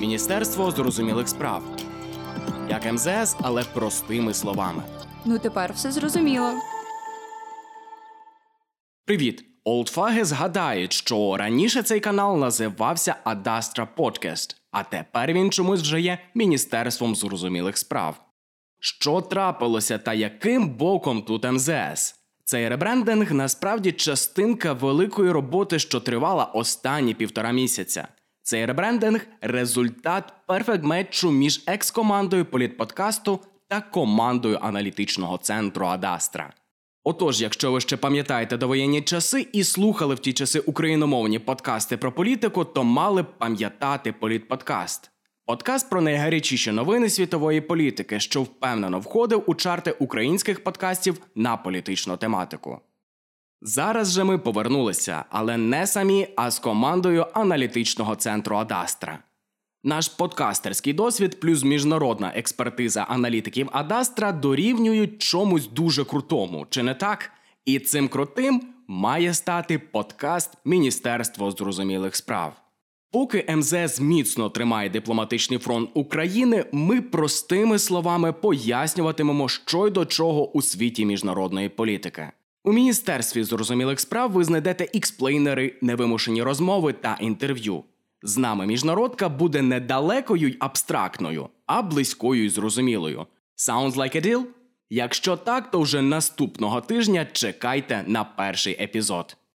Міністерство зрозумілих справ. Як МЗС, але простими словами. Ну тепер все зрозуміло. Привіт! Олдфаги згадають, що раніше цей канал називався Adastra Podcast, а тепер він чомусь вже є Міністерством зрозумілих справ. Що трапилося та яким боком тут МЗС? Цей ребрендинг насправді частинка великої роботи, що тривала останні півтора місяця. Цей ребрендинг результат перфект-метчу між екс-командою політподкасту та командою аналітичного центру Адастра. Отож, якщо ви ще пам'ятаєте довоєнні часи і слухали в ті часи україномовні подкасти про політику, то мали б пам'ятати політподкаст. Подкаст про найгарячіші новини світової політики, що впевнено входив у чарти українських подкастів на політичну тематику. Зараз же ми повернулися, але не самі, а з командою аналітичного центру Адастра. Наш подкастерський досвід плюс міжнародна експертиза аналітиків Адастра дорівнюють чомусь дуже крутому, чи не так? І цим крутим має стати подкаст Міністерство зрозумілих справ. Поки МЗС міцно тримає дипломатичний фронт України, ми простими словами пояснюватимемо, що й до чого у світі міжнародної політики. У міністерстві зрозумілих справ ви знайдете експлейнери, невимушені розмови та інтерв'ю. З нами міжнародка буде не далекою й абстрактною, а близькою й зрозумілою. Sounds like a deal? Якщо так, то вже наступного тижня чекайте на перший епізод.